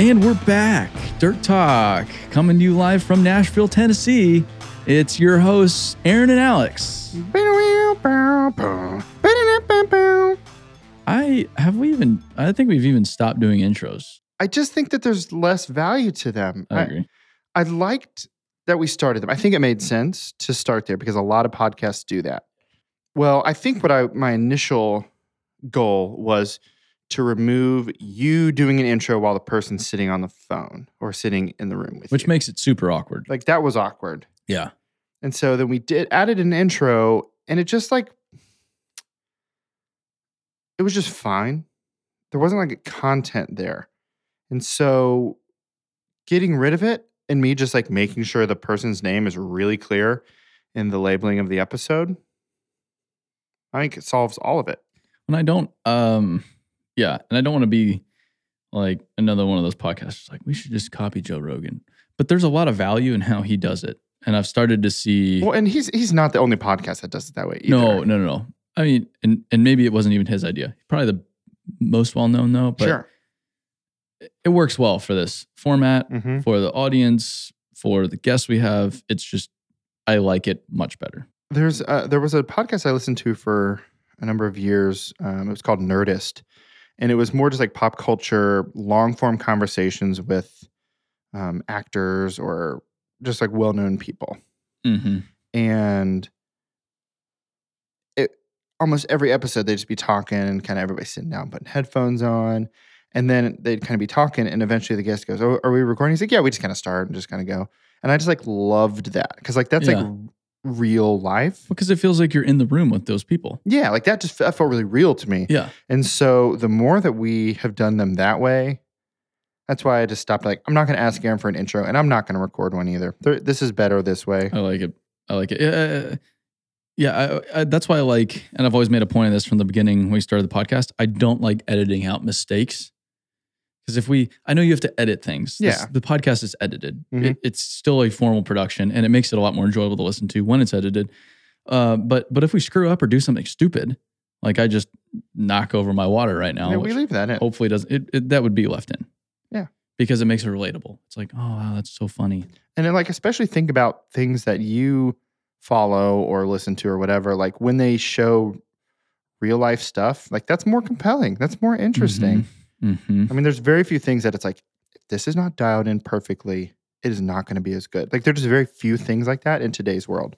And we're back. Dirt Talk, coming to you live from Nashville, Tennessee. It's your hosts, Aaron and Alex. I have we even I think we've even stopped doing intros. I just think that there's less value to them. I agree. I liked that we started them. I think it made sense to start there because a lot of podcasts do that. Well, I think what I my initial goal was to remove you doing an intro while the person's sitting on the phone or sitting in the room with you. Which you. makes it super awkward. like that was awkward. Yeah. And so then we did added an intro and it just like it was just fine. There wasn't like a content there. And so getting rid of it and me just like making sure the person's name is really clear in the labeling of the episode, I think it solves all of it. And I don't um yeah, and I don't want to be like another one of those podcasts like we should just copy Joe Rogan. But there's a lot of value in how he does it. And I've started to see Well, and he's he's not the only podcast that does it that way either. No, no, no, no. I mean, and and maybe it wasn't even his idea. Probably the most well known though, but sure. it works well for this format, hmm for the audience, for the guests we have. It's just I like it much better. There's uh, there was a podcast I listened to for a number of years. Um, it was called Nerdist, and it was more just like pop culture, long form conversations with um, actors or just like well known people. Mm-hmm. And it almost every episode they'd just be talking and kind of everybody sitting down, putting headphones on. And then they'd kind of be talking, and eventually the guest goes, "Oh, are we recording?" He's like, "Yeah, we just kind of start and just kind of go." And I just like loved that because like that's Yeah. like real life. Because it feels like you're in the room with those people. Yeah, like that just that felt really real to me. Yeah. And so the more that we have done them that way, that's why I just stopped. Like, I'm not going to ask Aaron for an intro, and I'm not going to record one either. This is better this way. I like it. I like it. Yeah, yeah. I, I, that's why I like, and I've always made a point of this from the beginning when we started the podcast. I don't like editing out mistakes because if we, I know you have to edit things. This- Yeah. the podcast is edited. Mhm. It, it's still a formal production, and it makes it a lot more enjoyable to listen to when it's edited. Uh, but but if we screw up or do something stupid, like I just knock over my water right now, Yeah, we leave that in. hopefully doesn't. It, it, that would be left in. Yeah. Because it makes it relatable. It's like, oh wow, that's so funny. And then, like, especially think about things that you follow or listen to or whatever. Like when they show real life stuff, like that's more compelling. That's more interesting. Mm-hmm. Mm-hmm. I mean, there's very few things that it's like, if this is not dialed in perfectly, it is not going to be as good. Like there's just very few things like that in today's world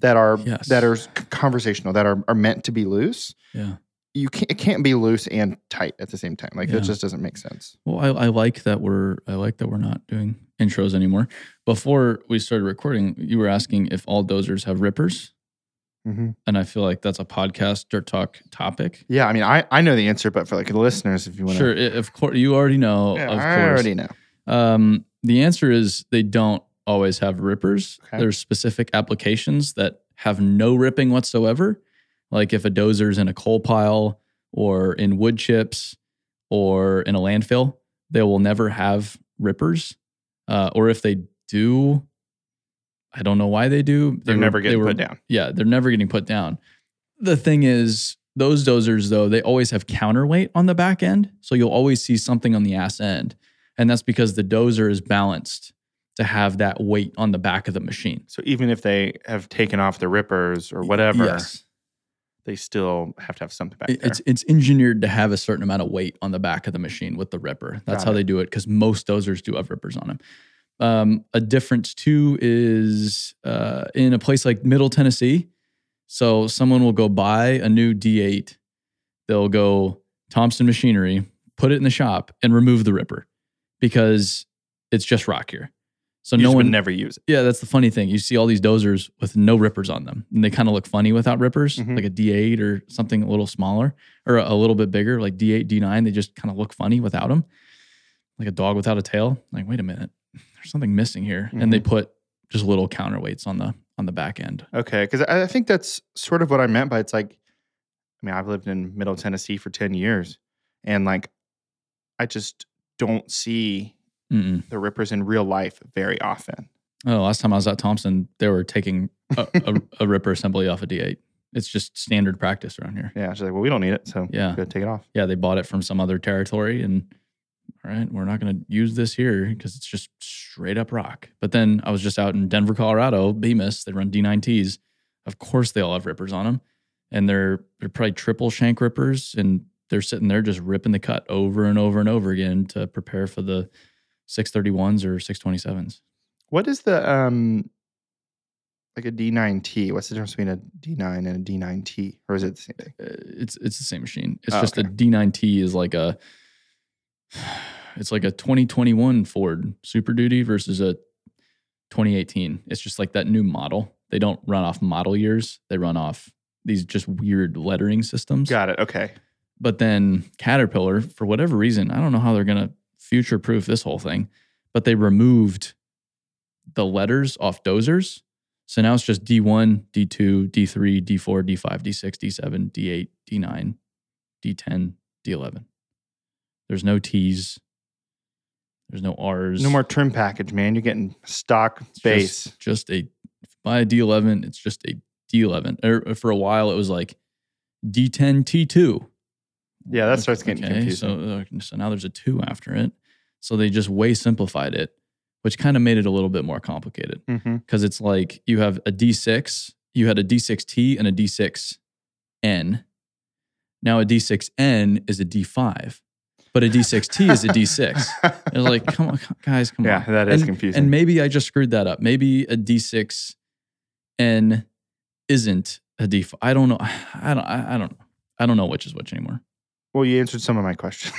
that are Yes. that are conversational, that are, are meant to be loose. Yeah. You can't it can't be loose and tight at the same time. Like Yeah. it just doesn't make sense. Well, I, I like that we're I like that we're not doing intros anymore. Before we started recording, you were asking if all dozers have rippers, Mm-hmm. and I feel like that's a podcast dirt talk topic. Yeah, I mean, I, I know the answer, but for like the listeners, if you want to Sure, of course you already know. yeah, of I course, already know. Um, the answer is they don't always have rippers. Okay. There's specific applications that have no ripping whatsoever. Like if a dozer's in a coal pile or in wood chips or in a landfill, they will never have rippers. Uh, or if they do, I don't know why they do. They They're were- never they getting were- put down. Yeah, they're never getting put down. The thing is, those dozers though, they always have counterweight on the back end. So you'll always see something on the ass end. And that's because the dozer is balanced to have that weight on the back of the machine. So even if they have taken off the rippers or whatever, Yes. they still have to have something back It- there. It's it's engineered to have a certain amount of weight on the back of the machine with the ripper. That's Got how it. they do it because most dozers do have rippers on them. Um, a difference too is uh, in a place like Middle Tennessee. So someone will go buy a new D8. They'll go Thompson Machinery, put it in the shop, and remove the ripper because it's just rock here. So you no one never use it. yeah, that's the funny thing. You see all these dozers with no rippers on them, and they kind of look funny without rippers, Mhm. like a D8 or something a little smaller or a little bit bigger, like D8, D9. They just kind of look funny without them, like a dog without a tail. Like, wait a minute, there's something missing here, and they mm-hmm. put just little counterweights on the on the back end. Okay, because I I think that's sort of what I meant by it's like, I mean, I've lived in Middle Tennessee for ten years, and like, I just don't see Mm-mm. the rippers in real life very often. Oh, last time I was at Thompson, they were taking a, a, a ripper assembly off a D8. It's just standard practice around here. Yeah, she's like, well, we don't need it, so Yeah. take it off. Yeah, they bought it from some other territory, and right, we're not going to use this here because it's just straight up rock. But then I was just out in Denver, Colorado, Bemis. They run D9Ts. Of course, they all have rippers on them, and they're they're probably triple shank rippers, and they're sitting there just ripping the cut over and over and over again to prepare for the 631s or 627s. What is the um like a D9T? What's the difference between a D9 and a D9T? Or is it the same thing? Uh, It's it's the same machine. It's Oh, just okay. a D9T is like a it's like a 2021 Ford Super Duty versus a 2018. It's just like that new model. They don't run off model years. They run off these just weird lettering systems. Got it. Okay. But then Caterpillar, for whatever reason, I don't know how they're going to future proof this whole thing, but they removed the letters off dozers. So now it's just D1, D2, D3, D4, D5, D6, D7, D8, D9, D10, D11. There's no T's. There's no R's. No more trim package, man. You're getting stock It's base. Just, just a, by a D11, it's just a D11. Or for a while, it was like D10, T2. Yeah, that starts getting So, confusing. uh, so now there's a two after it. So they just way simplified it, which kind of made it a little bit more complicated because it's like you have a D6, you had a D6T and a D6N. Now a D6N is a D5, but a D6T is a D6. It's like, come on, guys, come yeah, on. Yeah, that is and, confusing. And maybe I just screwed that up. Maybe a D6N isn't a D5. I don't know. I don't. I, I don't know. I don't know which is which anymore. well, you answered some of my questions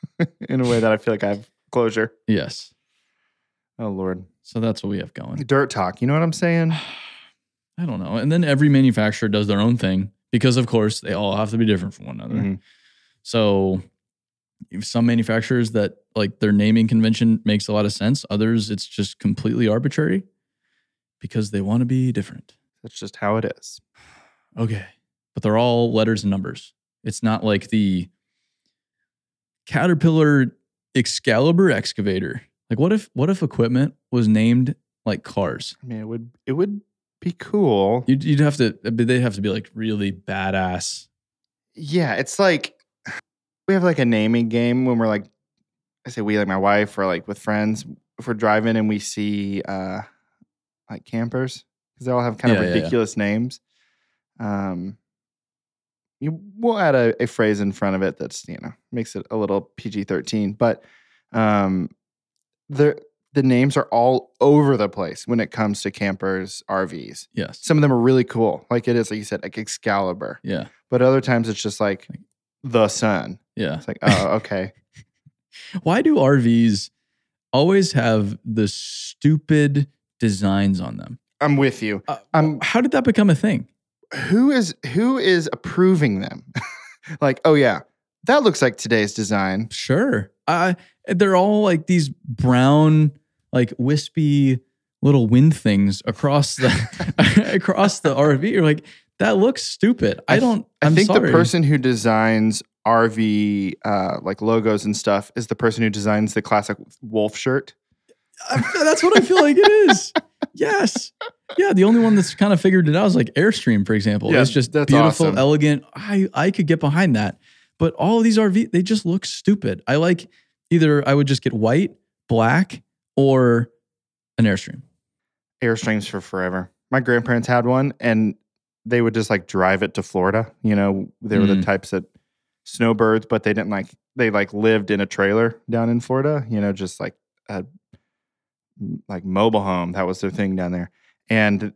in a way that I feel like I have closure. Yes. Oh Lord, So that's what we have going. dirt talk. You know what I'm saying? I don't know. And then every manufacturer does their own thing because, of course, they all have to be different from one another. Mhm. So some manufacturers that like their naming convention makes a lot of sense. Others, it's just completely arbitrary because they want to be different. That's just how it is. Okay. But they're all letters and numbers. It's not like the Caterpillar Excalibur excavator. Like what if what if equipment was named like cars? I mean, it would it would be cool. You'd, you'd have to they'd have to be like really badass. Yeah, it's like we have like a naming game when we're like, I say we like my wife or like with friends. If we're driving and we see uh like campers because they all have kind of Yeah, yeah, yeah. ridiculous names. Um, you we'll add a, a phrase in front of it that's you know makes it a little PG thirteen, but um, the the names are all over the place when it comes to campers RVs. Yes. Some of them are really cool, like it is like you said, like Excalibur Yeah. but other times it's just like the sun. Yeah. It's like, oh, okay. Why do RVs always have the stupid designs on them? I'm with you. Uh, Um, how did that become a thing? Who is who is approving them? like, oh yeah, that looks like today's design. Sure. I they're all like these brown, like wispy little wind things across the across the RV. You're like, that looks stupid. I I don't I I'm think sorry. the person who designs RV uh, like logos and stuff is the person who designs the classic wolf shirt. I- that's what I feel like it is. Yes. Yeah, the only one that's kind of figured it out is like Airstream, for example. Yeah, it's just that's beautiful, awesome. elegant. I I could get behind that. But all of these RV, they just look stupid. I like either I would just get white, black, or an Airstream. Airstreams for forever. My grandparents had one, and they would just like drive it to Florida. You know, they were the Mm. types that snowbirds, but they didn't like they like lived in a trailer down in Florida. You know, just like a like mobile home. That was their thing down there. And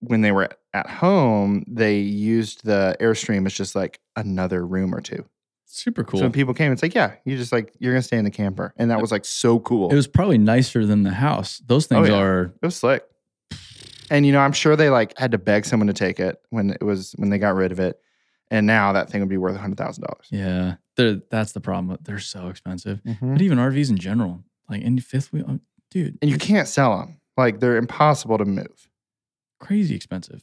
when they were at home, they used the Airstream as just like another room or two. Super cool. So when people came, it's like, yeah, you just like you're gonna stay in the camper, and that was like so cool. it was probably nicer than the house. Those things Oh, yeah. are It was slick. And you know, I'm sure they like had to beg someone to take it when it was when they got rid of it. And now that thing would be worth a hundred thousand dollars. yeah. They're, that's the problem. They're so expensive. Mm-hmm. But even RVs in general, like in fifth wheel, uh, dude, And you can't sell them. Like they're impossible to move. crazy expensive.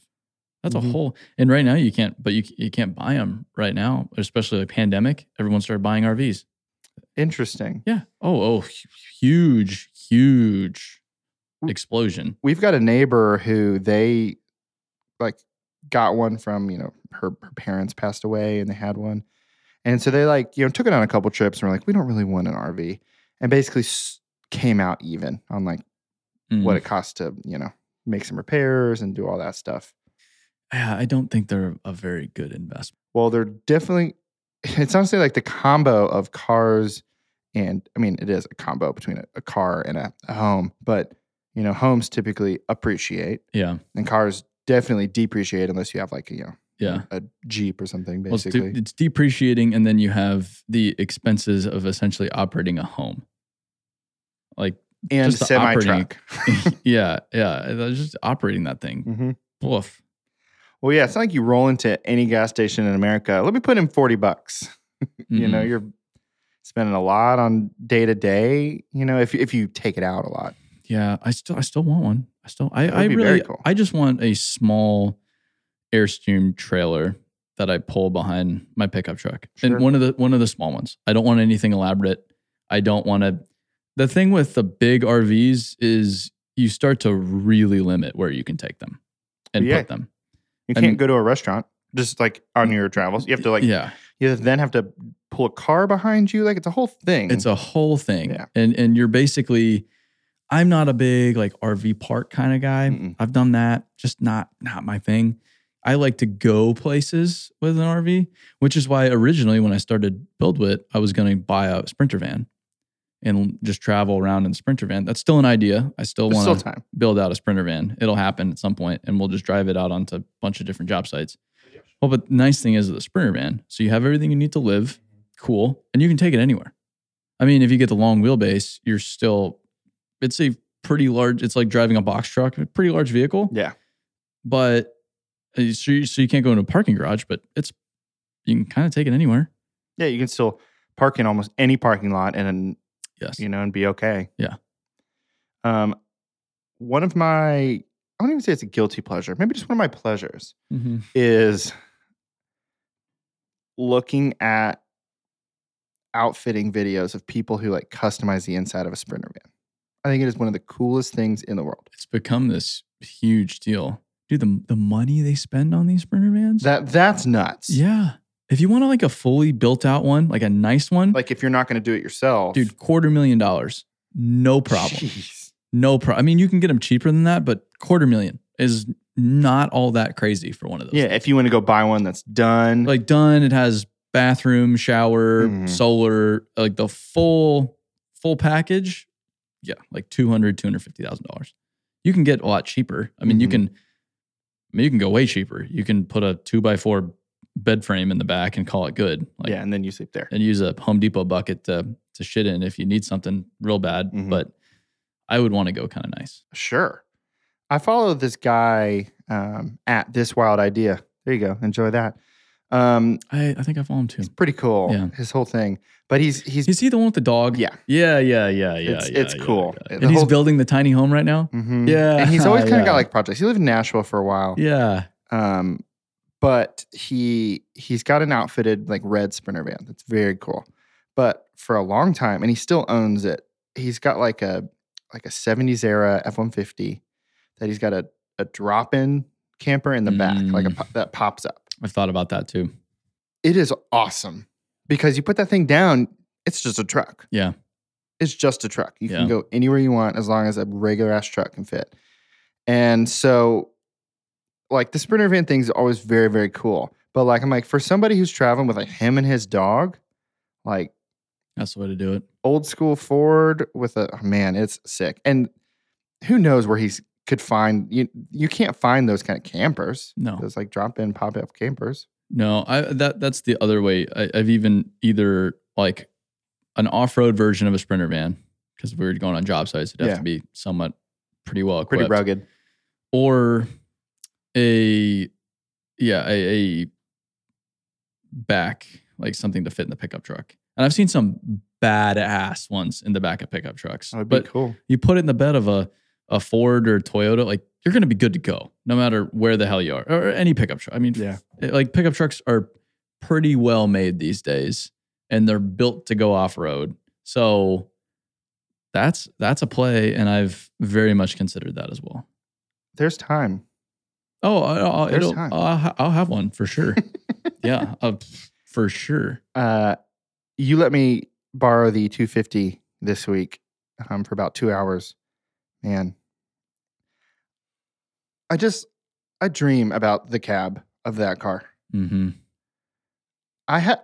That's Mhm. a whole. And right now you can't, but you you can't buy them right now, especially like pandemic. Everyone started buying RVs. Interesting. Yeah. Oh, oh, huge, huge. Explosion. We've got a neighbor who they like got one from, you know, her, her parents passed away and they had one. And so they like, you know, took it on a couple trips and were like, we don't really want an RV. and basically s- came out even on like Mm. what it costs to you know make some repairs and do all that stuff. Yeah, I don't think they're a very good investment. Well, they're definitely. It's honestly like the combo of cars and I mean it is a combo between a, a car and a, a home, but you know homes typically appreciate Yeah, and cars definitely depreciate unless you have like you know yeah. a Jeep or something Well, it's, de- basically. it's depreciating, and then you have the expenses of essentially operating a home. Like, and semi truck. yeah, yeah, just operating that thing. hmm Woof. Well, yeah, it's not like you roll into any gas station in America. Let me put in forty bucks. You know, Mhm. you're spending a lot on day to day. You know, if if you take it out a lot. Yeah, I still, I still want one. I still, I, I really, cool. I just want a small Airstream trailer that I pull behind my pickup truck, Sure. and one of the one of the small ones. I don't want anything elaborate. I don't want to. The thing with the big RVs is you start to really limit where you can take them and Yeah. put them. You can't mean- go to a restaurant just like on your travels. You have to like yeah, you then have to pull a car behind you. Like it's a whole thing. it's a whole thing. Yeah. And and you're basically I'm not a big like RV park kind of guy. Mm-mm. I've done that, just not not my thing. I like to go places with an RV, which is why originally when I started BuildWitt, I was going to buy a Sprinter van and just travel around in the Sprinter van. That's still an idea. I still want to build out a Sprinter van. It'll happen at some point, and we'll just drive it out onto a bunch of different job sites. Well, but the nice thing is the Sprinter van, so you have everything you need to live, cool, and you can take it anywhere. I mean, if you get the long wheelbase, you're still, it's a pretty large, it's like driving a box truck, a pretty large vehicle, Yeah. but uh, so you, so you can't go into a parking garage, but it's, you can kind of take it anywhere. Yeah, you can still park in almost any parking lot and then, Yes. you know and be okay. Yeah. Um, one of my I don't even say it's a guilty pleasure. Maybe just one of my pleasures Mm-hmm. is looking at outfitting videos of people who like customize the inside of a sprinter van. I think it is one of the coolest things in the world. It's become this huge deal. Dude, the, the money they spend on these Sprinter vans. That that's nuts. yeah. If you want to like a fully built out one, like a nice one, Like if you're not going to do it yourself, dude, quarter million dollars, no problem. Jeez. No problem. I mean, you can get them cheaper than that, but quarter million is not all that crazy for one of those. Yeah, if you want to go buy one that's done, like done, it has bathroom, shower, Mhm. solar, like the full full package. Yeah, like 200 $250,000. You can get a lot cheaper. I mean, you Mhm. can I mean, you can go way cheaper. You can put a 2 by 4 bed frame in the back and call it good. Like yeah, and then you sleep there. and use a Home Depot bucket to to shit in if you need something real bad, Mhm. but I would want to go kind of nice. Sure. I follow this guy um, at This Wild Idea. There you go. Enjoy that. Um, I, I think I follow him too. it's pretty cool. Yeah. His whole thing. But he's he's Is he the one with the dog? yeah. Yeah, yeah, yeah, yeah. It's- yeah, it's yeah, cool. yeah. And he's building the tiny home right now. mhm. Yeah, And he's always kind of got like projects. He lived in Nashville for a while. Yeah. Um, but he he's got an outfitted like red sprinter van. That's very cool. But for a long time, and he still owns it. He's got like a like a 70s era F-150 that he's got a, a drop-in camper in the back, like a Mm. that pops up. I've thought about that too. It is awesome because you put that thing down, it's just a truck. Yeah. It's just a truck. You Yeah. can go anywhere you want as long as a regular ass truck can fit. And so, like the Sprinter van thing is always very, very cool. But like, I'm like, for somebody who's traveling with like him and his dog, like That's the way to do it. old school Ford with a oh, man, it's sick. And who knows where he's could find you? You can't find those kind of campers. No. Those like drop in, pop up campers. No, I that that's the other way. I, I've even either like an off-road version of a sprinter van because we were going on job sites. It'd have Yeah. to be somewhat pretty well equipped. Pretty rugged. or a yeah a, a back like something to fit in the pickup truck and i've seen some badass ones in the back of pickup trucks That would be but cool. you put it in the bed of a, a ford or toyota like you're gonna be good to go no matter where the hell you are or any pickup truck i mean Yeah. like pickup trucks are pretty well made these days and they're built to go off-road so that's that's a play and i've very much considered that as well There's time. Oh, I- I'll, There's it'll, time. I'll, I'll have one for sure. yeah, uh, for sure. Uh, you let me borrow the 250 this week um, for about two hours. Man, I just I dream about the cab of that car. Mm-hmm. I.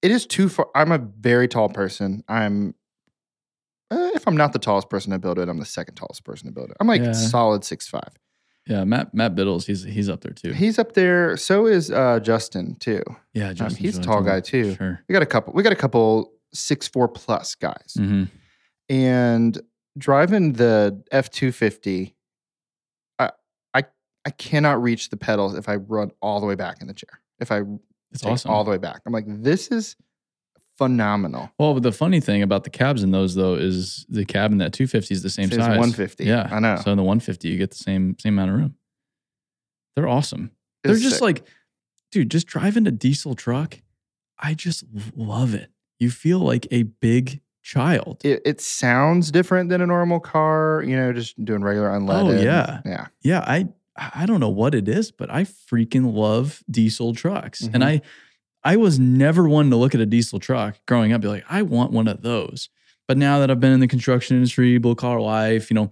It is too far. I'm a very tall person. I'm. Uh, if I'm not the tallest person to build it, I'm the second tallest person to build it. I'm like Yeah. solid six five. Yeah, Matt Matt Biddles, he's he's up there too. He's up there. So is uh, Justin too. yeah, Justin's he's a really tall guy, too. Sure. We got a couple. We got a couple six four plus guys. hmm and driving the F two fifty, I I I cannot reach the pedals if I run all the way back in the chair. If I It's awesome. all the way back, I'm like, this is phenomenal. well, but the funny thing about the cabs in those though is the cab in that 250 is the same size. 150. Yeah, I know. So in the 150, you get the same same amount of room. They're awesome. They're just sick. like, dude, just driving a diesel truck. I just love it. You feel like a big child. it, it sounds different than a normal car. You know, just doing regular unleaded. Oh, yeah. yeah. yeah, I I don't know what it is, but I freaking love diesel trucks. Mhm. And I I was never one to look at a diesel truck growing up, be like, I want one of those. But now that I've been in the construction industry, blue collar life, you know,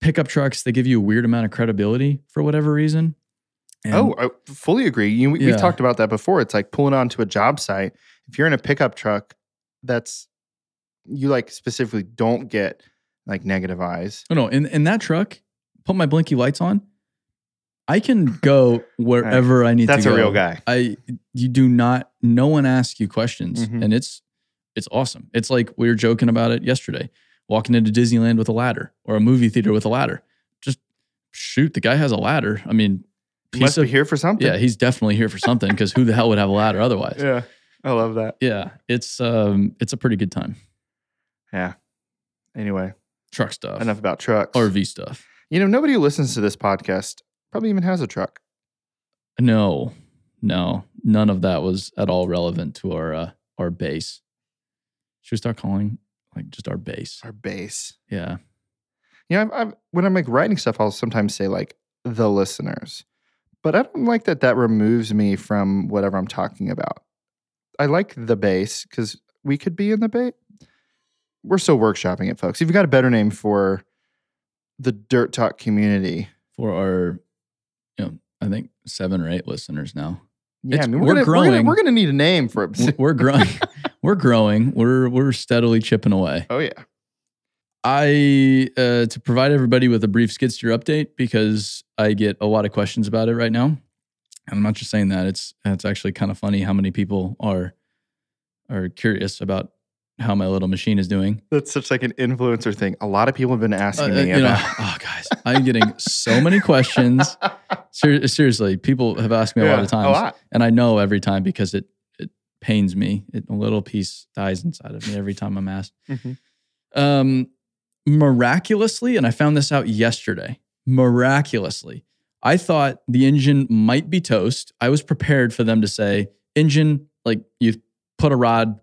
pickup trucks, they give you a weird amount of credibility for whatever reason. And- oh, I fully agree. You, we, Yeah. We've talked about that before. It's like pulling onto a job site. If you're in a pickup truck, that's you like specifically don't get like negative eyes. Oh no, in, in that truck, put my blinky lights on. I can go wherever I need That's to a go. real guy. I you do not no one asks you questions Mhm. and it's it's awesome. It's like we were joking about it yesterday. Walking into Disneyland with a ladder or a movie theater with a ladder. Just shoot, the guy has a ladder. I mean, piece Must of, be here for something. yeah, he's definitely here for something because who the hell would have a ladder otherwise? Yeah. I love that. Yeah, it's um it's a pretty good time. Yeah. Anyway, Truck stuff. enough about trucks. RV stuff. you know, nobody who listens to this podcast probably even has a truck. No, no, none of that was at all relevant to our uh, our base. Should we start calling like just our base? Our base. Yeah, You know, I've, I've, when I'm like writing stuff, I'll sometimes say like the listeners, but I don't like that that removes me from whatever I'm talking about. I like the base because we could be in the base. We're still workshopping it, folks. If you've got a better name for the Dirt Talk community, for our, you know, I think seven or eight listeners now. yeah, It's- I mean, we're we're, gonna, We're gonna, growing. we're gonna need a name for it. We're- growing. we're growing. We're we're steadily chipping away. oh yeah, I uh, to provide everybody with a brief skid steer update because I get a lot of questions about it right now. And I'm not just saying that; it's it's actually kind of funny how many people are are curious about how my little machine is doing. that's such like an influencer thing. A lot of people have been Uh, asking uh, me you know, about. oh guys, I'm getting so many questions. Ser- seriously, people have asked me a lot of times, A lot. and I know every time because it it pains me. It, a little piece dies inside of me every time I'm asked. Mhm. Um, miraculously, and I found this out yesterday. Miraculously, I thought the engine might be toast. I was prepared for them to say, "Engine, like you put a rod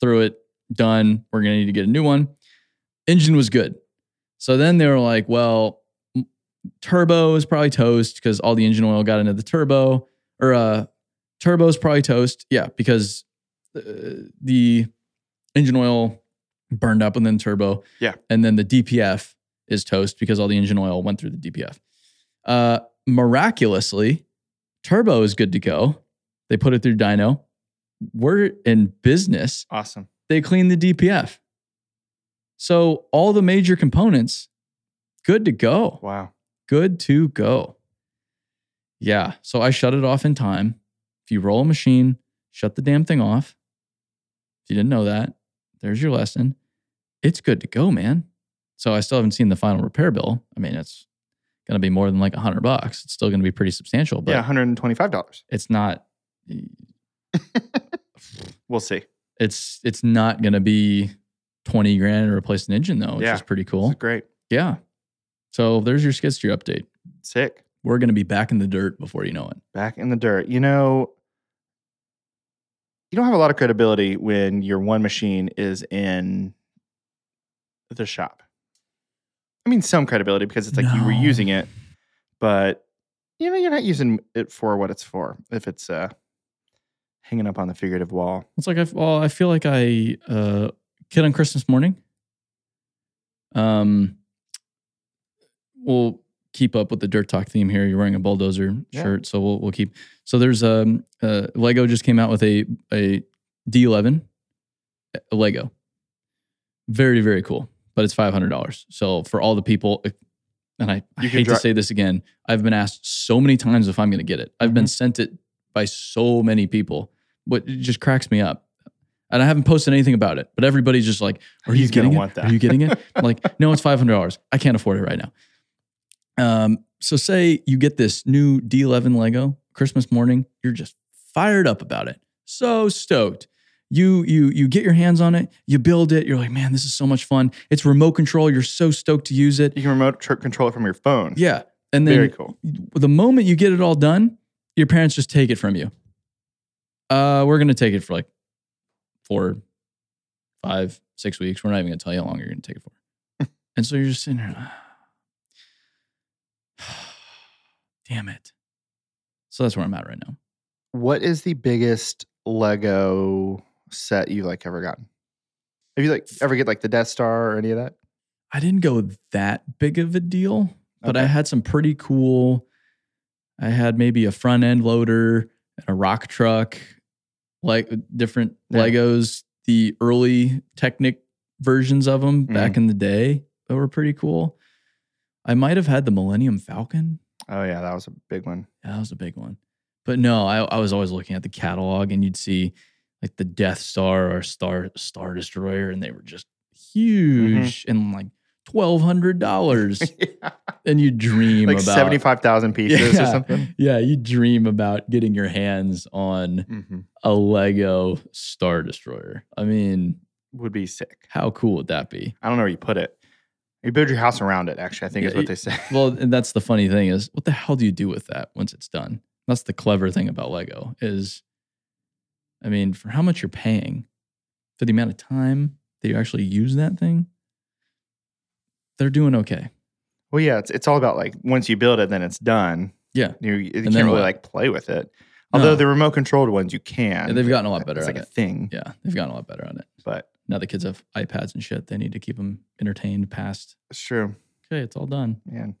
through it, done. We're gonna need to get a new one." Engine was good. So then they were like, "Well." Turbo is probably toast because all the engine oil got into the turbo, or uh, turbo's probably toast. Yeah, because uh, the engine oil burned up and then turbo. Yeah. And then the DPF is toast because all the engine oil went through the DPF. Uh, miraculously, turbo is good to go. They put it through dyno. We're in business. Awesome. They clean the DPF. So all the major components, good to go Wow. good to go. Yeah. So I shut it off in time. If you roll a machine, shut the damn thing off. If you didn't know that, there's your lesson. It's good to go, man. So I still haven't seen the final repair bill. I mean, it's going to be more than like a hundred bucks. It's still going to be pretty substantial, but yeah, one hundred and twenty-five dollars. it's not. We'll see. It's it's not going to be twenty grand to replace an engine though, which Yeah. is pretty cool. is great. Yeah. So there's your skid steer update. Sick. We're going to be back in the dirt before you know it. Back in the dirt. You know, you don't have a lot of credibility when your one machine is in the shop. I mean, some credibility because it's like you were using it, but you know, you're not using it for what it's for. If it's uh, hanging up on the figurative wall. It's like I well, I feel like I uh, kid on Christmas morning. Um, we'll keep up with the dirt talk theme here. You're wearing a bulldozer Yeah. shirt, so we'll we'll keep. So there's um uh, Lego just came out with a a D11 a Lego. Very very cool, but it's five hundred dollars. So for all the people, and I, I hate dri- to say this again, I've been asked so many times if I'm going to get it. I've been Mhm. sent it by so many people, but it just cracks me up. And I haven't posted anything about it, but everybody's just like, "Are you getting it? want that." Are you getting it?" I'm like, no, it's five hundred dollars. I can't afford it right now. Um, so say you get this new D11 Lego Christmas morning, you're just fired up about it, so stoked. You you you get your hands on it, you build it. You're like, man, this is so much fun. It's remote control. You're so stoked to use it. You can remote tr- control it from your phone. Yeah, and then Very cool. the moment you get it all done, your parents just take it from you. Uh, we're gonna take it for like four, five, six weeks. We're not even gonna tell you how long you're gonna take it for. and so you're just sitting there. Damn it. So that's where I'm at right now. What is the biggest Lego set you've like ever gotten? Have you like ever get like the Death Star or any of that? I didn't go that big of a deal, but I had some pretty cool. I had maybe a front end loader and a rock truck, like different Yeah. Legos, the early Technic versions of them Mm-hmm. back in the day that were pretty cool. I might have had the Millennium Falcon. Oh yeah, that was a big one. Yeah, that was a big one. But no, I, I was always looking at the catalog and you'd see like the Death Star or Star Star Destroyer, and they were just Mm-hmm. huge and like twelve hundred dollars. and you dream like about seventy five thousand pieces or something. Yeah, you dream about getting your hands on hmm a Lego Star Destroyer. I mean, Would be sick. how cool would that be? I don't know where you put it. You build your house around it. Actually, I think is what they say. Well, and that's the funny thing is, what the hell do you do with that once it's done? That's the clever thing about Lego is, I mean, for how much you're paying, for the amount of time that you actually use that thing, they're doing okay. Well, yeah, it's it's all about like once you build it, then it's done. Yeah. you, you can't really what? like play with it. Although No. the remote controlled ones you can. Yeah, they've gotten a lot better It's like a thing. Yeah, they've gotten a lot better on it. But Now the kids have iPads and shit. They need to keep them entertained past. it's true, Okay, it's all done. man.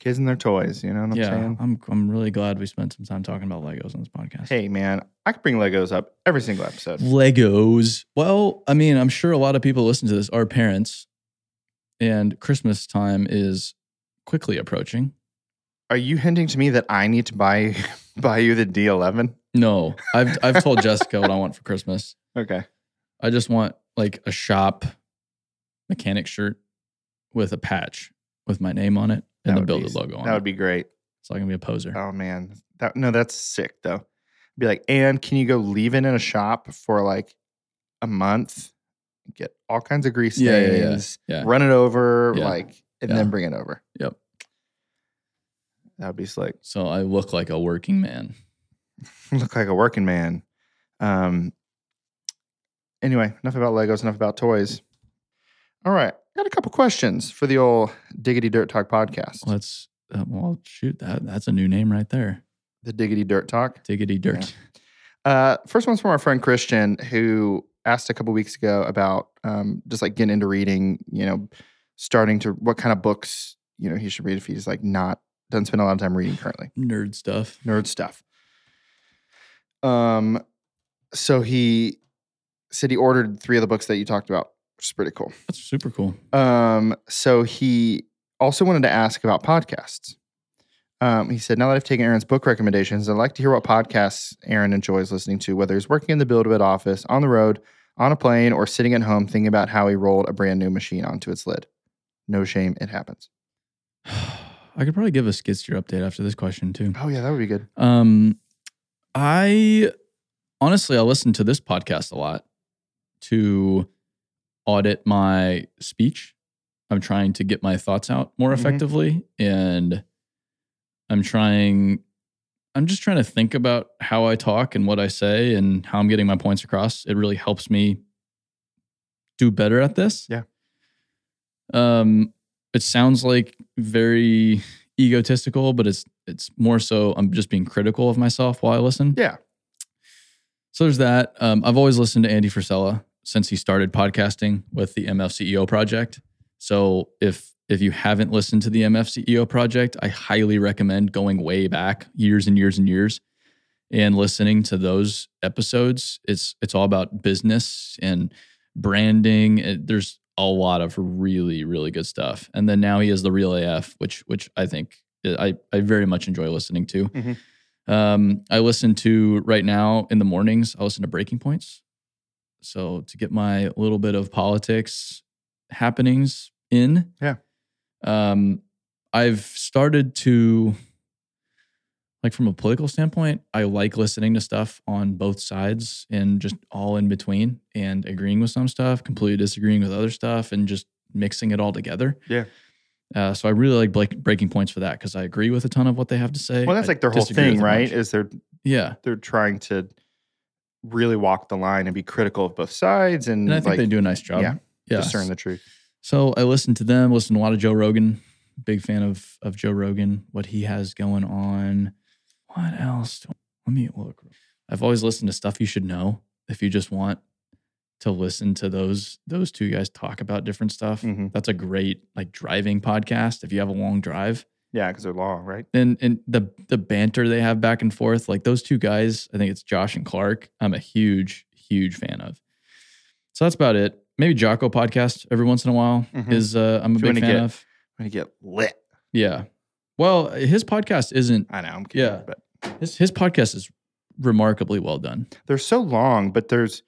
Kids and their toys. You know what I'm yeah, saying? I'm I'm really glad we spent some time talking about Legos on this podcast. Hey, man, I could bring Legos up every single episode. Legos. Well, I mean, I'm sure a lot of people listen to this are parents, and Christmas time is quickly approaching. Are you hinting to me that I need to buy buy you the D11? No, I've I've told Jessica what I want for Christmas. Okay. I just want like a shop mechanic shirt with a patch with my name on it That and the builder logo on That it. would be great. so I can be a poser. Oh man, that no, that's sick though. Be like, and can you go leave it in a shop for like a month? Get all kinds of grease Yeah, yeah, yeah, stains, yeah. run it over, like, and then bring it over. Yep. That would be slick. So I look like a working man. Look like a working man. Um. Anyway, enough about Legos. Enough about toys. All right, got a couple questions for the old Diggity Dirt Talk podcast. Let's uh, well shoot that that's a new name right there. The Diggity Dirt Talk. Diggity dirt. Uh, first one's from our friend Christian, who asked a couple weeks ago about um, just like getting into reading. You know, starting to what kind of books you know he should read if he's like not doesn't spend a lot of time reading currently. Nerd stuff. Nerd stuff. Um, so he said he ordered three of the books that you talked about, which is pretty cool. That's super cool. Um, so he also wanted to ask about podcasts. Um, he said, now that I've taken Aaron's book recommendations, I'd like to hear what podcasts Aaron enjoys listening to, whether he's working in the BuildWitt office, on the road, on a plane, or sitting at home thinking about how he rolled a brand new machine onto its lid. No shame, it happens. I could probably give a skid steer update after this question too. Oh yeah, that would be good. Um, I honestly, I listen to this podcast a lot to audit my speech. I'm trying to get my thoughts out more Mhm. effectively, and I'm trying. I'm just trying to think about how I talk and what I say and how I'm getting my points across. It really helps me do better at this. Yeah. Um, it sounds like very egotistical, but it's it's more so I'm just being critical of myself while I listen. Yeah. So there's that. Um, I've always listened to Andy Frisella since he started podcasting with the MF CEO project. So if if you haven't listened to the MF CEO project, I highly recommend going way back years and years and years and listening to those episodes. It's it's all about business and branding. It- there's a lot of really really good stuff. And then now he has the Real AF, which which I think I I very much enjoy listening to. Mhm. Um, I listen to right now in the mornings. I listen to Breaking Points, so to get my little bit of politics happenings in. Yeah. Um, I've started to like from a political standpoint, I like listening to stuff on both sides and just all in between and agreeing with some stuff, completely disagreeing with other stuff, and just mixing it all together. Yeah. Uh, so I really like break, breaking points for that because I agree with a ton of what they have to say. Well, that's I like their whole thing, right? bunch. Is they're Yeah, they're trying to really walk the line and be critical of both sides and, and I think like they do a nice job. yeah, yeah. discern the truth. So I listened to them, listen to a lot of Joe Rogan. Big fan of of Joe Rogan, what he has going on. What else? Let me look. I've always listened to stuff you should know if you just want to listen to those those two guys talk about different stuff. Mhm. That's a great like driving podcast if you have a long drive. Yeah, because they're long, right? And and the the banter they have back and forth, like those two guys, I think it's Josh and Clark. I'm a huge huge fan of. So that's about it. Maybe Jocko podcast every once in a while Mhm. is uh, I'm a big fan get- of. I'm gonna get lit. Yeah. Well, his podcast isn't I know. I'm kidding, Yeah. but his his podcast is remarkably well done. they're so long, but there's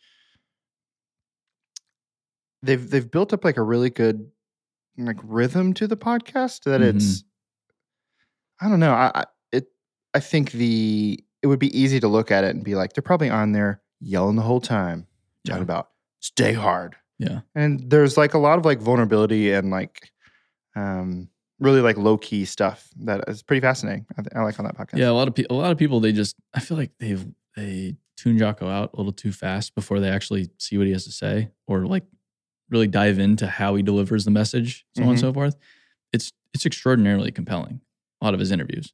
they've they've built up like a really good like rhythm to the podcast that Mhm. it's I don't know. I, I it I think the it would be easy to look at it and be like they're probably on there yelling the whole time talking Yeah. about stay hard. Yeah. And there's like a lot of like vulnerability and like um really like low key stuff that is pretty fascinating. I, th- I like on that podcast. Yeah, a lot of people a lot of people they just I feel like they've they tune Jocko out a little too fast before they actually see what he has to say or like really dive into how he delivers the message, so on and Mhm. so forth. It's it's extraordinarily compelling. A lot of his interviews.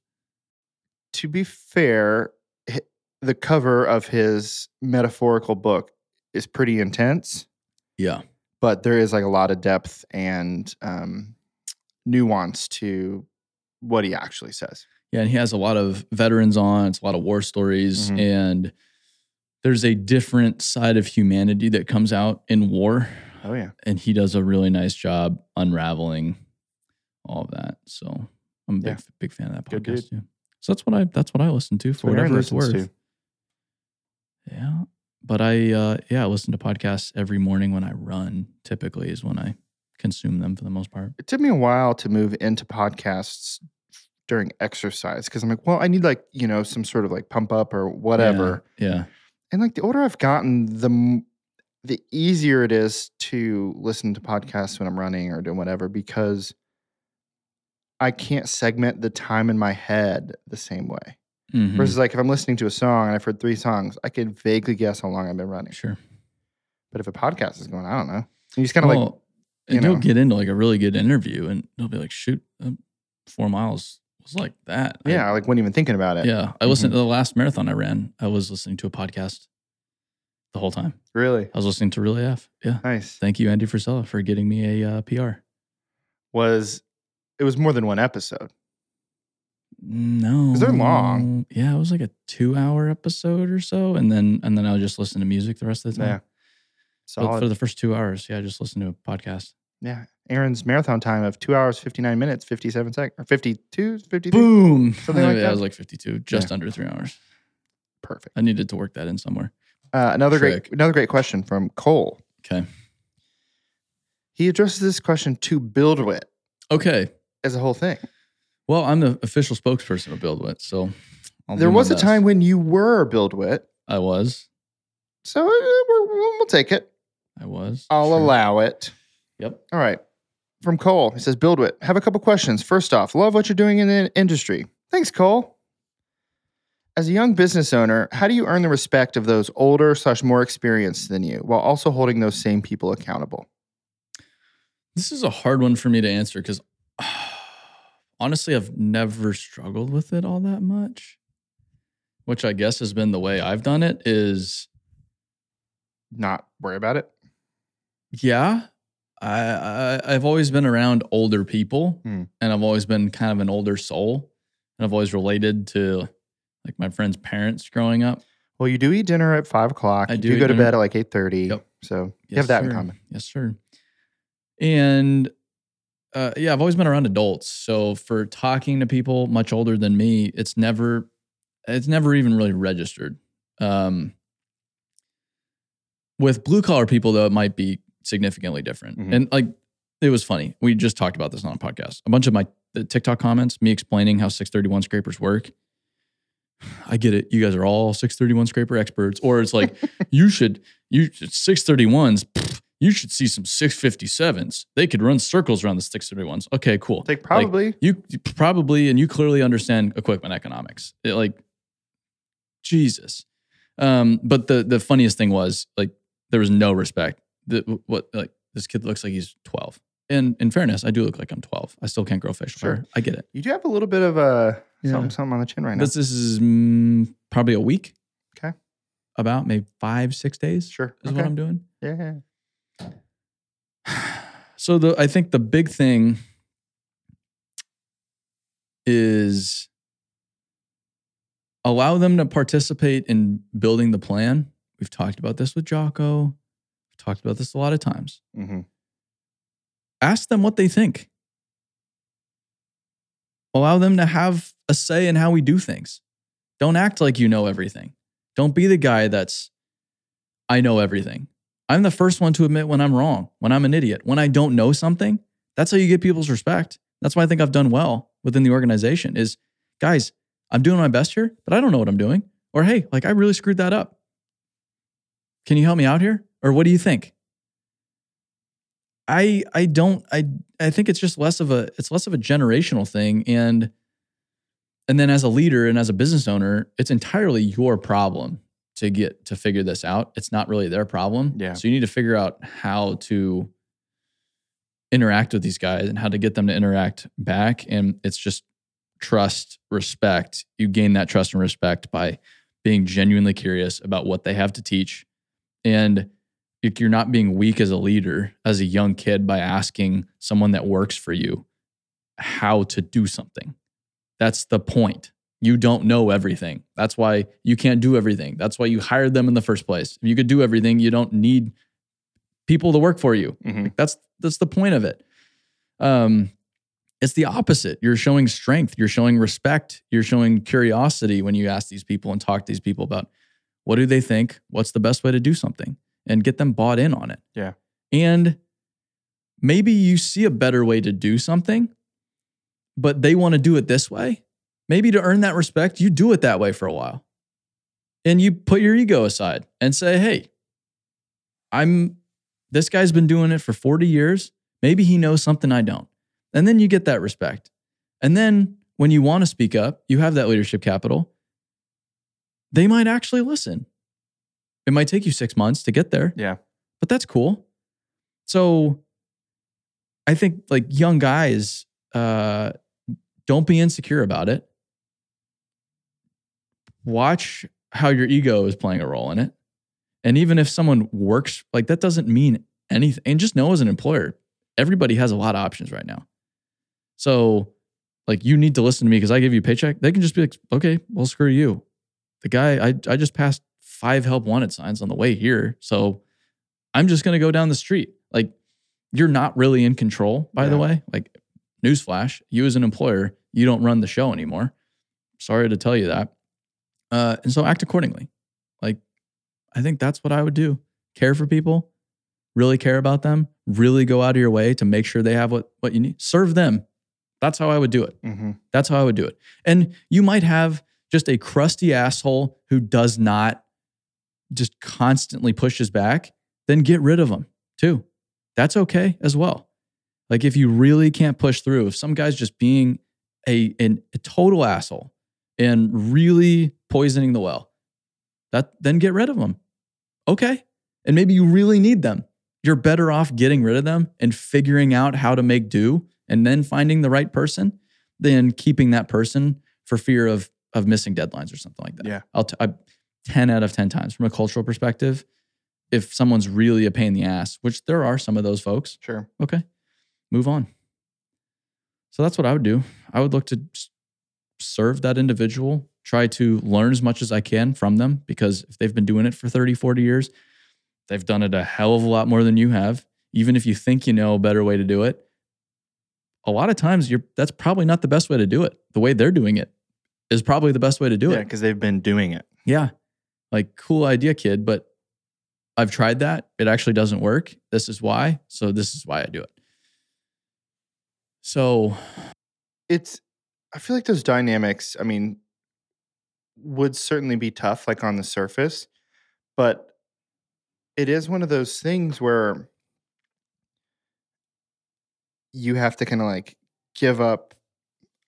to be fair, the cover of his metaphorical book is pretty intense, Yeah. but there is like a lot of depth and um, nuance to what he actually says. Yeah, and he has a lot of veterans on. It's a lot of war stories, Mhm. and there's a different side of humanity that comes out in war, Oh yeah, and he does a really nice job unraveling all of that. So I'm a big Yeah. big fan of that podcast too. So that's what I that's what I listen to for what whatever it's worth. listens Yeah, but I uh, yeah I listen to podcasts every morning when I run. Typically is when I consume them for the most part. It took me a while to move into podcasts during exercise because I'm like, well, I need like you know some sort of like pump up or whatever. Yeah, And like the older I've gotten, the m- the easier it is to listen to podcasts when I'm running or doing whatever because I can't segment the time in my head the same way. Mhm. Versus like if I'm listening to a song and I've heard three songs, I can vaguely guess how long I've been running. sure. But if a podcast is going, I don't know. You just kind of like, Well, you and you'll get into like a really good interview, and they'll be like, "Shoot, um, four miles was like that." Yeah, I like wasn't even thinking about it. yeah. I listened to the last marathon I ran. I was listening to a podcast the whole time. Really I was listening to Real AF. Yeah. nice. Thank you, Andy Frisella, for getting me a uh, PR. Was it was more than one episode? No, because they're long. Yeah, it was like a two-hour episode or so, and then and then I would just listen to music the rest of the time. Yeah, But for the first two hours, yeah, I just listened to a podcast. yeah, Aaron's marathon time of two hours fifty nine minutes fifty seven seconds or 52, 53? Boom, Something like yeah, that? It was like fifty-two, just under three hours. Perfect. I needed to work that in somewhere. Uh, another Trick. great another great question from Cole. Okay. He addresses this question to BuildWitt Okay. as a whole thing. Well, I'm the official spokesperson of BuildWitt, so I'll there was a best. time when you were BuildWitt, I was. so uh, we're, we'll take it. I was. I'll Sure. allow it. Yep. All right. From Cole, he says, BuildWitt. Have a couple questions. First off, love what you're doing in the industry. Thanks, Cole. As a young business owner, how do you earn the respect of those older slash more experienced than you while also holding those same people accountable? This is a hard one for me to answer because honestly, I've never struggled with it all that much. Which I guess has been the way I've done it is Not worry about it. yeah. I, I I've always been around older people, Hmm. and I've always been kind of an older soul, and I've always related to like my friends' parents growing up. Well, you do eat dinner at five o'clock. I you do go to bed at like eight thirty. Yep. So you have that in common. Yes, sir. And uh, yeah, I've always been around adults. So for talking to people much older than me, it's never, it's never even really registered. Um, with blue collar people, though, it might be significantly different. Mhm. And like, it was funny. We just talked about this on a podcast. A bunch of my the TikTok comments, me explaining how 631 scrapers work. I get it. You guys are all 631 scraper experts. Or it's like, you should, you 631s, pfft, you should see some 657s. They could run circles around the 631s. Okay, cool. Like probably. You you probably and you clearly understand equipment economics. It, like Jesus. Um, but the the funniest thing was like there was no respect. The, what like this kid looks like he's 12. And in fairness, I do look like I'm 12. I still can't grow facial Sure. hair. I get it. you do have a little bit of a Yeah. something, something on the chin right now. This, this is mm, probably a week. Okay. About maybe five, six days sure. is Okay. what I'm doing. yeah. So the I think the big thing is allow them to participate in building the plan. We've talked about this with Jocko. We've talked about this a lot of times. hmm Ask them what they think. Allow them to have a say in how we do things. Don't act like you know everything. Don't be the guy that's I know everything. I'm the first one to admit when I'm wrong, when I'm an idiot, when I don't know something. That's how you get people's respect. That's why I think I've done well within the organization is guys, I'm doing my best here, but I don't know what I'm doing. Or hey, like I really screwed that up. Can you help me out here? Or what do you think? I I don't I I think it's just less of a it's less of a generational thing and and then as a leader and as a business owner, it's entirely your problem to get to figure this out. It's not really their problem. Yeah. So you need to figure out how to interact with these guys and how to get them to interact back. And it's just trust, respect. You gain that trust and respect by being genuinely curious about what they have to teach. And you're not being weak as a leader, as a young kid, by asking someone that works for you how to do something. That's the point. You don't know everything. That's why you can't do everything. That's why you hired them in the first place. If you could do everything, you don't need people to work for you. hmm That's that's the point of it. Um, it's the opposite. You're showing strength. You're showing respect. You're showing curiosity when you ask these people and talk to these people about what do they think, what's the best way to do something, and get them bought in on it. Yeah. And maybe you see a better way to do something, but they want to do it this way. Maybe to earn that respect, you do it that way for a while. And you put your ego aside and say, hey, I'm this guy's been doing it for 40 years. Maybe he knows something I don't. And then you get that respect. And then when you want to speak up, you have that leadership capital. They might actually listen. It might take you six months to get there, Yeah. but that's cool. So I think like young guys, uh, don't be insecure about it. Watch how your ego is playing a role in it. And even if someone works, like that doesn't mean anything. And just know as an employer, everybody has a lot of options right now. So, like, you need to listen to me because I give you a paycheck. They can just be like, okay, well, screw you. The guy, I, I just passed five help wanted signs on the way here. So I'm just going to go down the street. Like, you're not really in control, by the way. Like, newsflash, you as an employer, you don't run the show anymore. Sorry to tell you that. Uh, and so act accordingly. Like, I think that's what I would do. Care for people, really care about them, really go out of your way to make sure they have what, what you need. Serve them. That's how I would do it. hmm That's how I would do it. And you might have just a crusty asshole who does not just constantly pushes back, then get rid of them too. That's okay as well. Like if you really can't push through, if some guy's just being a, an, a total asshole and really poisoning the well, that then get rid of them. Okay. And maybe you really need them. You're better off getting rid of them and figuring out how to make do and then finding the right person than keeping that person for fear of of missing deadlines or something like that. Yeah. I'll t- I, 10 out of 10 times from a cultural perspective, if someone's really a pain in the ass, which there are some of those folks, Sure. okay, move on. So that's what I would do. I would look to serve that individual, try to learn as much as I can from them because if they've been doing it for 30, 40 years, they've done it a hell of a lot more than you have. Even if you think you know a better way to do it, a lot of times you're that's probably not the best way to do it. The way they're doing it is probably the best way to do yeah, it. Yeah, because they've been doing it. Yeah. Like, cool idea, kid, but I've tried that. It actually doesn't work. This is why. So, this is why I do it. So, It's I feel like those dynamics, I mean, would certainly be tough, like on the surface, but it is one of those things where you have to kind of like give up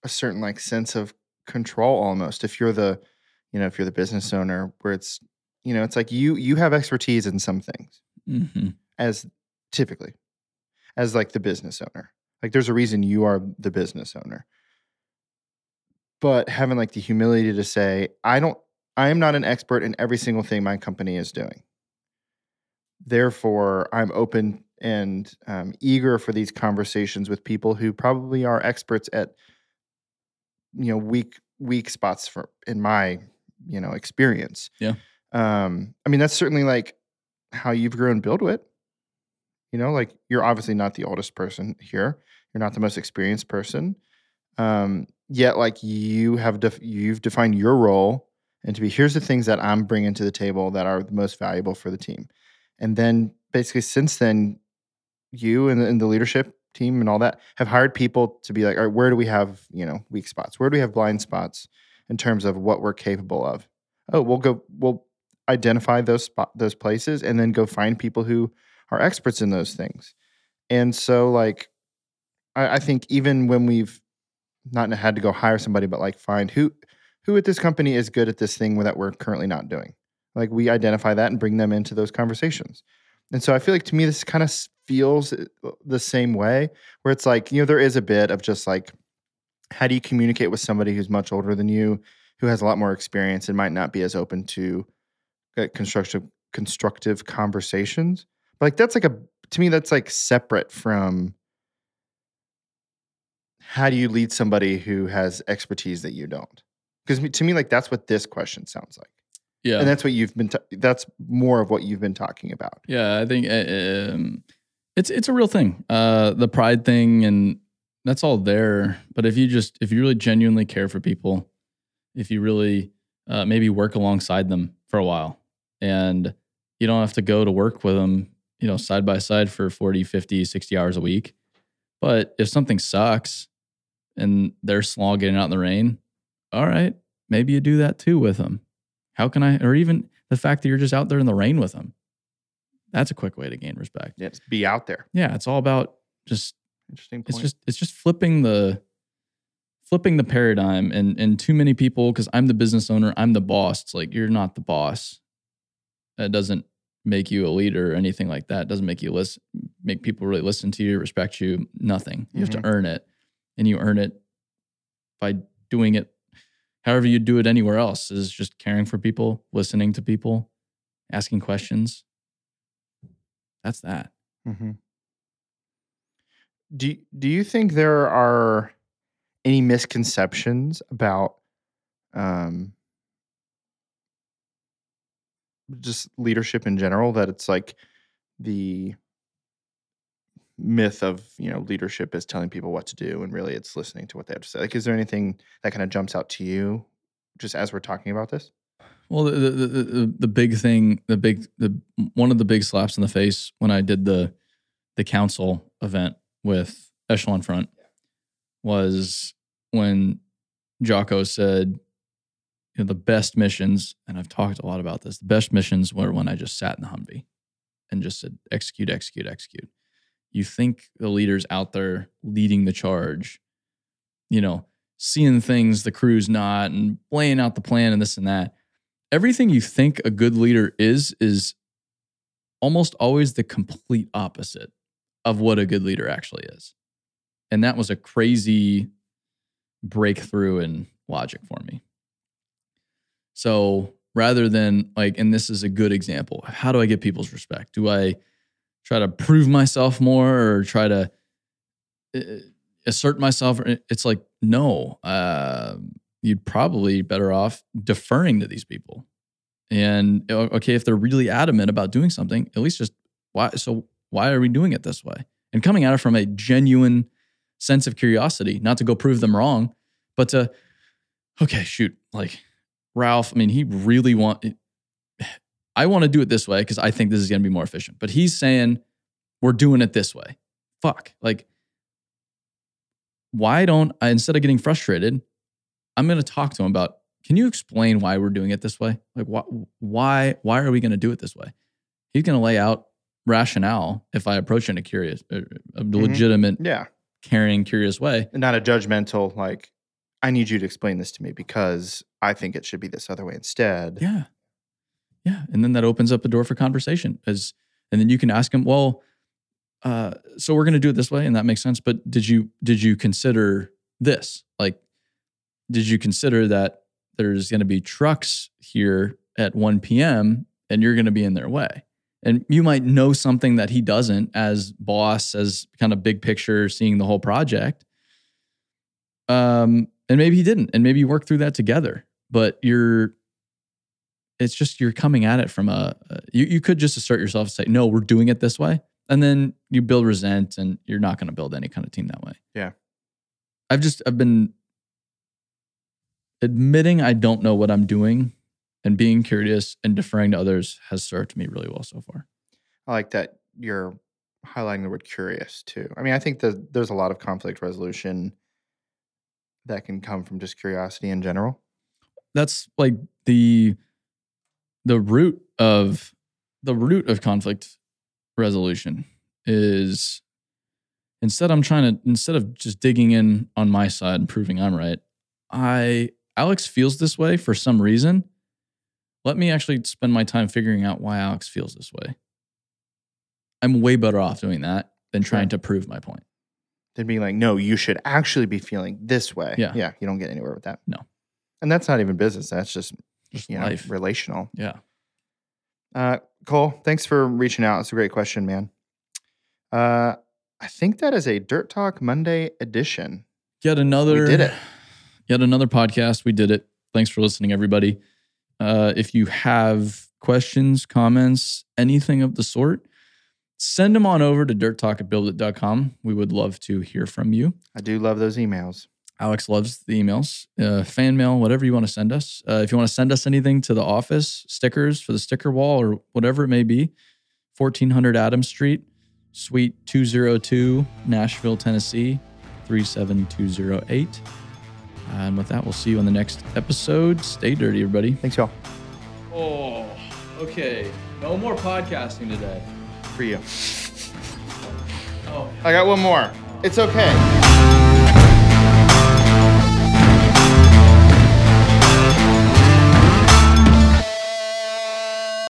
a certain like sense of control almost if you're the you know if you're the business owner where it's you know it's like you you have expertise in some things mhm. as typically as like the business owner like there's a reason you are the business owner but having like the humility to say i don't i am not an expert in every single thing my company is doing. Therefore i'm open and um, eager for these conversations with people who probably are experts at you know weak weak spots for in my you know experience. Yeah. um i mean that's certainly like how you've grown BuildWitt you know like you're obviously not the oldest person here. You're not the most experienced person um yet like you have def- you've defined your role and to be here's the things that i'm bringing to the table that are the most valuable for the team. And then basically since then you and the, and the leadership team and all that have hired people to be like all right where do we have you know weak spots? Where do we have blind spots in terms of what we're capable of? Oh we'll go we'll identify those spot those places and then go find people who are experts in those things. And so like i, I think even when we've not had to go hire somebody but like find who who at this company is good at this thing that we're currently not doing like we identify that and bring them into those conversations and so I feel like to me, this kind of feels uh, the same way, where it's like, you know, there is a bit of just like, how do you communicate with somebody who's much older than you, who has a lot more experience and might not be as open to uh, constructive constructive conversations? But like that's like a to me, that's like separate from how do you lead somebody who has expertise that you don't? Because to me, like that's what this question sounds like, yeah. and that's what you've been. ta- that's more of what you've been talking about. Yeah, I think uh, um, it's it's a real thing. Uh, the pride thing, and that's all there. But if you just if you really genuinely care for people, if you really uh, maybe work alongside them for a while, and you don't have to go to work with them, you know, side by side for 40, 50, 60 hours a week. But if something sucks and they're slow getting out in the rain, all right, maybe you do that too with them. How can I, or even the fact that you're just out there in the rain with them? That's a quick way to gain respect. Yeah, just be out there. Yeah, it's all about just Interesting point. it's just it's just flipping the flipping the paradigm and and too many people because I'm the business owner, I'm the boss. It's like you're not the boss. That doesn't make you a leader or anything like that. It doesn't make you listen make people really listen to you, respect you, nothing. You have to mm-hmm. earn it. And you earn it by doing it however you do it anywhere else is just caring for people, listening to people, asking questions. That's that. hmm Do Do you think there are any misconceptions about um, just leadership in general? That it's like the myth of you know leadership is telling people what to do, and really it's listening to what they have to say. Like, is there anything that kind of jumps out to you just as we're talking about this? Well, the, the the the big thing, the big the one of the big slaps in the face when I did the the council event with Echelon Front was when Jocko said, you know, the best missions, and I've talked a lot about this. The best missions were when I just sat in the Humvee and just said, execute, execute, execute. You think the leaders out there leading the charge, you know, seeing things the crew's not and laying out the plan and this and that. Everything you think a good leader is, is almost always the complete opposite of what a good leader actually is. And that was a crazy breakthrough in logic for me. So rather than like, and this is a good example. How do I get people's respect? Do I try to prove myself more or try to uh, assert myself? It's like, no, uh, you'd probably better off deferring to these people. And okay, if they're really adamant about doing something, at least just why? So why are we doing it this way? And coming at it from a genuine sense of curiosity, not to go prove them wrong, but to, okay, shoot, like Ralph, I mean, he really want. I want to do it this way because I think this is going to be more efficient. But he's saying we're doing it this way. Fuck. Like, why don't I, instead of getting frustrated, I'm going to talk to him about, can you explain why we're doing it this way? Like, why, why, why are we going to do it this way? He's going to lay out rationale if I approach in a curious, a mm-hmm. legitimate, yeah, caring, curious way, and not a judgmental like. I need you to explain this to me because I think it should be this other way instead. Yeah, yeah, and then that opens up a door for conversation. As and then you can ask him, well, uh, so we're going to do it this way, and that makes sense. But did you did you consider this? Like, did you consider that there's going to be trucks here at 1 p.m. and you're going to be in their way? And you might know something that he doesn't as boss, as kind of big picture, seeing the whole project. Um, and maybe he didn't, and maybe you work through that together. But you're, it's just you're coming at it from a. You you could just assert yourself and say, no, we're doing it this way, and then you build resent, and you're not going to build any kind of team that way. Yeah, I've just I've been admitting I don't know what I'm doing and being curious and deferring to others has served me really well so far. I like that you're highlighting the word curious too. I mean, I think that there's a lot of conflict resolution that can come from just curiosity in general. That's like the the root of the root of conflict resolution is instead I'm trying to instead of just digging in on my side and proving I'm right, I Alex feels this way for some reason let me actually spend my time figuring out why Alex feels this way. I'm way better off doing that than trying sure. to prove my point. Than being like, no, you should actually be feeling this way. Yeah. Yeah. You don't get anywhere with that. No. And that's not even business. That's just, just you life. Know, relational. Yeah. Uh, Cole, thanks for reaching out. It's a great question, man. Uh, I think that is a Dirt Talk Monday edition. Yet another. We did it. Yet another podcast. We did it. Thanks for listening, everybody. Uh, if you have questions, comments, anything of the sort, send them on over to dirttalk@buildwitt.com. We would love to hear from you. I do love those emails. Alex loves the emails, uh, fan mail, whatever you want to send us. Uh, if you want to send us anything to the office, stickers for the sticker wall or whatever it may be, 1400 Adams Street, Suite 202, Nashville, Tennessee, 37208. And with that, we'll see you on the next episode. Stay dirty, everybody. Thanks, y'all. Oh, okay. No more podcasting today. For you. oh. I got one more. It's okay.